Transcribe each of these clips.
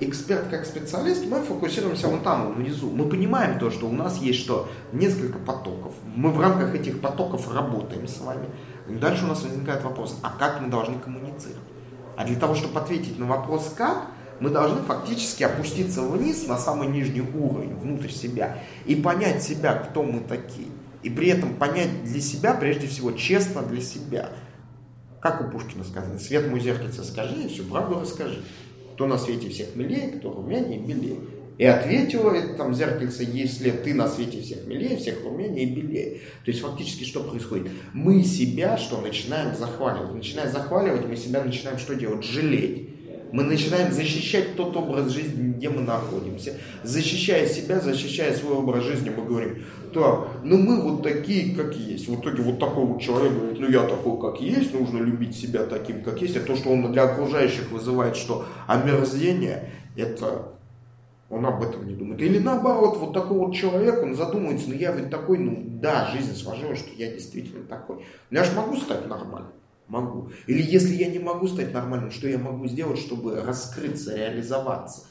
эксперт как специалист, мы фокусируемся вон там, внизу. Мы понимаем то, что у нас есть что? Несколько потоков. Мы в рамках этих потоков работаем с вами. Дальше у нас возникает вопрос, а как мы должны коммуницировать? А для того, чтобы ответить на вопрос «как», мы должны фактически опуститься вниз на самый нижний уровень, внутрь себя, и понять себя, кто мы такие. И при этом понять для себя, прежде всего, честно для себя. Как у Пушкина сказано, свет мой зеркальце скажи, и всю правду расскажи. Кто на свете всех милее, кто румянее и белее. И ответила это там зеркальце, если ты на свете всех милее, всех румянее и белее. То есть фактически что происходит? Мы себя что начинаем захваливать? Начиная захваливать, мы себя начинаем что делать? Жалеть. Мы начинаем защищать тот образ жизни, где мы находимся. Защищая себя, защищая свой образ жизни, мы говорим, так, ну мы вот такие, как есть. В итоге вот такой вот человек говорит, ну я такой, как есть, нужно любить себя таким, как есть. А то, что он для окружающих вызывает, что омерзение, это он об этом не думает. Или наоборот, вот такой вот человек, он задумывается, ну я ведь такой, ну да, жизнь сложилась, что я действительно такой. Но я же могу стать нормальным. Могу. Или если я не могу стать нормальным, что я могу сделать, чтобы раскрыться, реализоваться?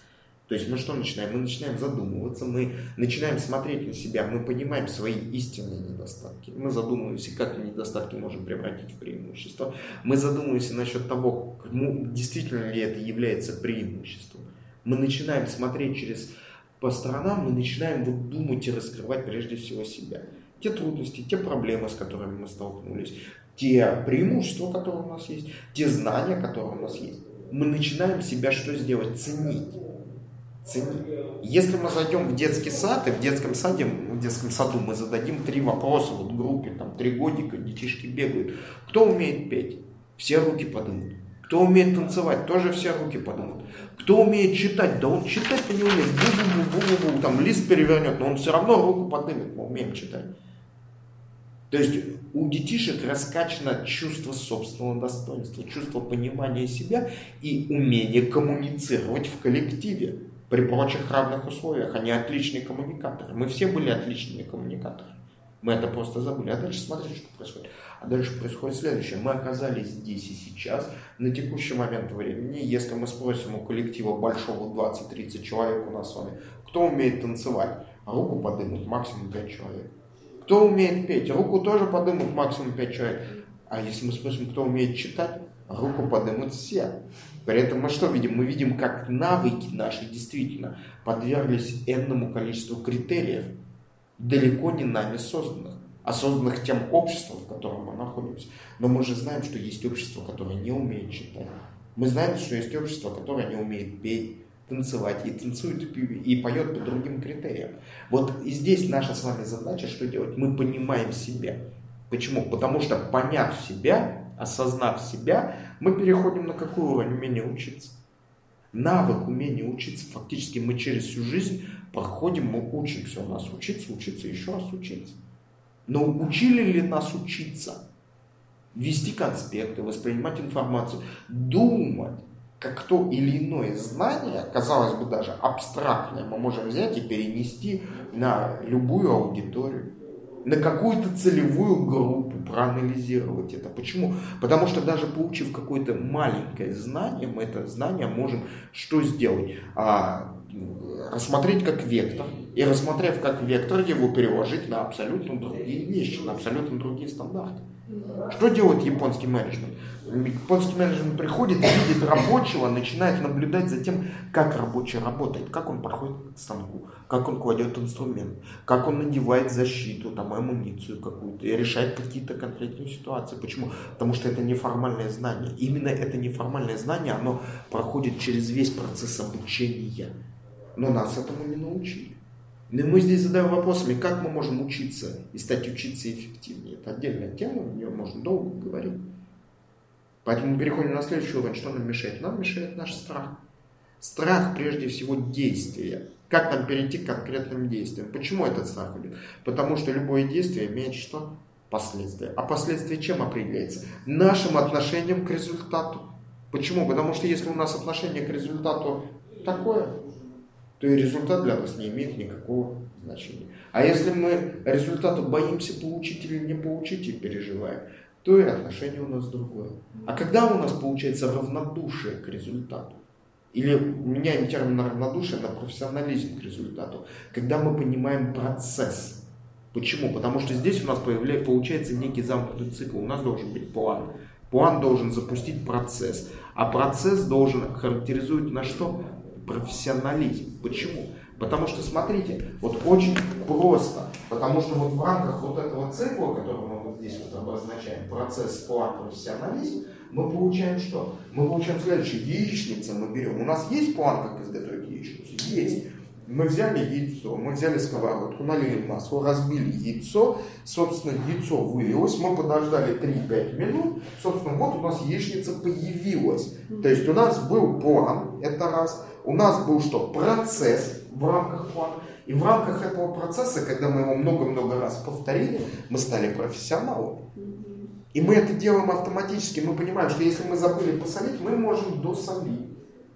То есть мы что начинаем? Мы начинаем задумываться, мы начинаем смотреть на себя, мы понимаем свои истинные недостатки. Мы задумываемся, как мы недостатки можем превратить в преимущество. Мы задумываемся насчет того, действительно ли это является преимуществом. Мы начинаем смотреть через по сторонам, мы начинаем вот думать и раскрывать прежде всего себя. Те трудности, те проблемы, с которыми мы столкнулись, те преимущества, которые у нас есть, те знания, которые у нас есть. Мы начинаем себя что сделать? Ценить. Ценить. Если мы зайдем в детский сад, и в детском саде, в детском саду мы зададим три вопроса вот группе, там три годика, детишки бегают. Кто умеет петь? Все руки подымут. Кто умеет танцевать? Тоже все руки подымут. Кто умеет читать? Да он читать-то не умеет. Бу-бу-бу-бу-бу, там лист перевернет, но он все равно руку подымет. Мы умеем читать. То есть у детишек раскачано чувство собственного достоинства, чувство понимания себя и умение коммуницировать в коллективе при прочих равных условиях. Они отличные коммуникаторы. Мы все были отличными коммуникаторами. Мы это просто забыли. А дальше смотрите, что происходит. А дальше происходит следующее. Мы оказались здесь и сейчас, на текущий момент времени. Если мы спросим у коллектива большого 20-30 человек у нас с вами, кто умеет танцевать, руку подымут максимум 5 человек. Кто умеет петь? Руку тоже подымут максимум 5 человек. А если мы спросим, кто умеет читать, руку подымут все. При этом мы что видим? Мы видим, как навыки наши действительно подверглись энному количеству критериев, далеко не нами созданных, а созданных тем обществом, в котором мы находимся. Но мы же знаем, что есть общество, которое не умеет читать. Мы знаем, что есть общество, которое не умеет петь танцевать, и танцует, и поет по другим критериям. Вот и здесь наша с вами задача, что делать? Мы понимаем себя. Почему? Потому что поняв себя, осознав себя, мы переходим на какой уровень умения учиться. Навык умения учиться, фактически мы через всю жизнь проходим, мы учимся у нас учиться, учиться, еще раз учиться. Но учили ли нас учиться? Вести конспекты, воспринимать информацию, думать, как то или иное знание, казалось бы даже абстрактное, мы можем взять и перенести на любую аудиторию, на какую-то целевую группу, проанализировать это. Почему? Потому что даже получив какое-то маленькое знание, мы это знание можем что сделать? А, рассмотреть как вектор, и рассмотрев как вектор, его переложить на абсолютно другие вещи, на абсолютно другие стандарты. Что делает японский менеджмент? Японский менеджмент приходит, видит рабочего, начинает наблюдать за тем, как рабочий работает, как он проходит к станку, как он кладет инструмент, как он надевает защиту, там, амуницию какую-то, и решает какие-то конкретные ситуации. Почему? Потому что это неформальное знание. Именно это неформальное знание, оно проходит через весь процесс обучения. Но нас этому не научили. Но мы здесь задаем вопросами, как мы можем учиться и стать учиться эффективнее. Это отдельная тема, о нее можно долго говорить. Поэтому мы переходим на следующий уровень. Что нам мешает? Нам мешает наш страх. Страх, прежде всего, действия. Как нам перейти к конкретным действиям? Почему этот страх идет? Потому что любое действие имеет что? Последствия. А последствия чем определяется? Нашим отношением к результату. Почему? Потому что если у нас отношение к результату такое, то и результат для нас не имеет никакого значения. А если мы результату боимся получить или не получить и переживаем, то и отношение у нас другое. А когда у нас получается равнодушие к результату, Или меняем термин равнодушие на профессионализм к результату. Когда мы понимаем процесс. Почему? Потому что здесь у нас появляется, получается некий замкнутый цикл. У нас должен быть план. План должен запустить процесс. А процесс должен характеризовать на что? Профессионализм. Почему? Потому что, смотрите, вот очень просто. Потому что вот в рамках вот этого цикла, который мы вот здесь вот обозначаем, процесс, план, профессионализм, мы получаем что? Мы получаем следующее. Яичница мы берем. У нас есть план, как изготовить яичницу? Есть. Мы взяли яйцо, мы взяли сковородку, налили масло, разбили яйцо, собственно, яйцо вылилось, мы подождали 3-5 минут, собственно, вот у нас яичница появилась. То есть у нас был план, это раз, у нас был что? Процесс в рамках плана. И в рамках этого процесса, когда мы его много-много раз повторили, мы стали профессионалами. И мы это делаем автоматически. Мы понимаем, что если мы забыли посолить, мы можем досолить.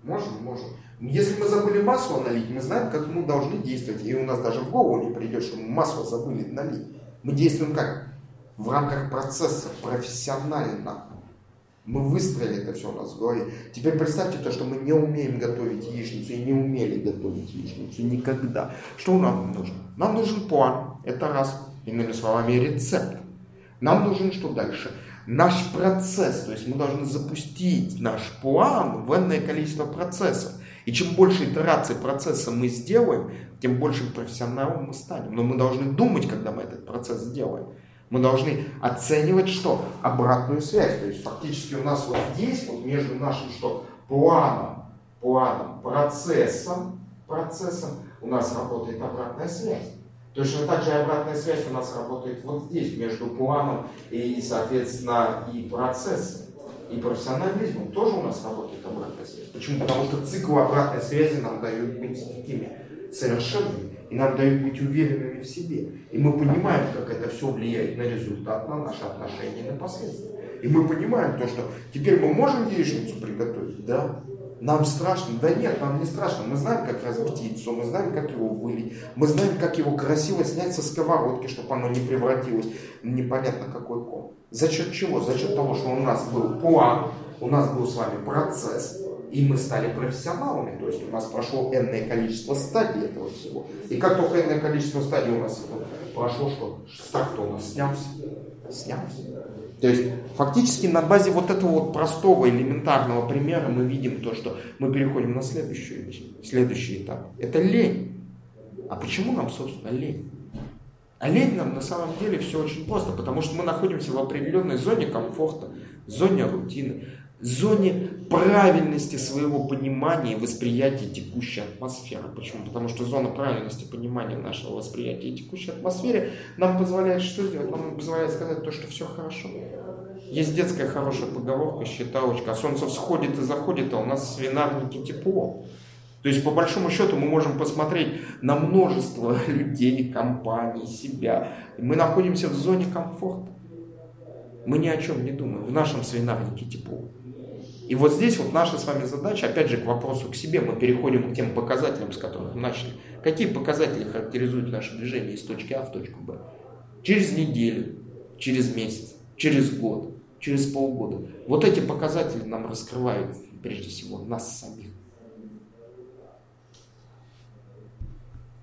Можем, можем. Если мы забыли масло налить, мы знаем, как мы должны действовать. И у нас даже в голову не придет, что мы масло забыли налить. Мы действуем как? В рамках процесса, профессионально. Мы выстроили это все у нас в голове. Теперь представьте то, что мы не умеем готовить яичницу и не умели готовить яичницу никогда. Что нам нужно? Нам нужен план. Это раз. Иными словами, рецепт. Нам нужен что дальше? Наш процесс, то есть мы должны запустить наш план в энное количество процессов. И чем больше итераций процесса мы сделаем, тем больше профессионалом мы станем. Но мы должны думать, когда мы этот процесс сделаем. Мы должны оценивать что? Обратную связь. То есть фактически у нас вот здесь, вот между нашим что? Планом, планом, процессом, процессом у нас работает обратная связь. Точно так же обратная связь у нас работает вот здесь, между планом и, соответственно, и процессом. И профессионализмом тоже у нас работает обратная связь. Почему? Потому что цикл обратной связи нам дает быть такими совершенными, и нам дают быть уверенными в себе. И мы понимаем, как это все влияет на результат, на наши отношения, на последствия. И мы понимаем то, что теперь мы можем яичницу приготовить, да? Нам страшно? Да нет, нам не страшно. Мы знаем, как разбить яйцо, мы знаем, как его вылить, мы знаем, как его красиво снять со сковородки, чтобы оно не превратилось непонятно какой ком. За счет чего? За счет того, что у нас был план, у нас был с вами процесс, и мы стали профессионалами, то есть у нас прошло энное количество стадий этого всего. И как только энное количество стадий у нас прошло, что старт у нас снялся, снялся. То есть фактически на базе вот этого вот простого элементарного примера мы видим то, что мы переходим на следующую, следующий этап. Это лень. А почему нам, собственно, лень? А лень нам на самом деле все очень просто, потому что мы находимся в определенной зоне комфорта, зоне рутины, зоне правильности своего понимания и восприятия текущей атмосферы. Почему? Потому что зона правильности понимания нашего восприятия и текущей атмосферы нам позволяет что сделать? Нам позволяет сказать то, что все хорошо. Есть детская хорошая поговорка, считалочка, а солнце всходит и заходит, а у нас в свинарнике тепло. То есть, по большому счету, мы можем посмотреть на множество людей, компаний, себя. Мы находимся в зоне комфорта. Мы ни о чем не думаем. В нашем свинарнике тепло. И вот здесь вот наша с вами задача, опять же, к вопросу к себе, мы переходим к тем показателям, с которых начали. Какие показатели характеризуют наше движение из точки А в точку Б? Через неделю, через месяц, через год, через полгода. Вот эти показатели нам раскрывают, прежде всего, нас самих.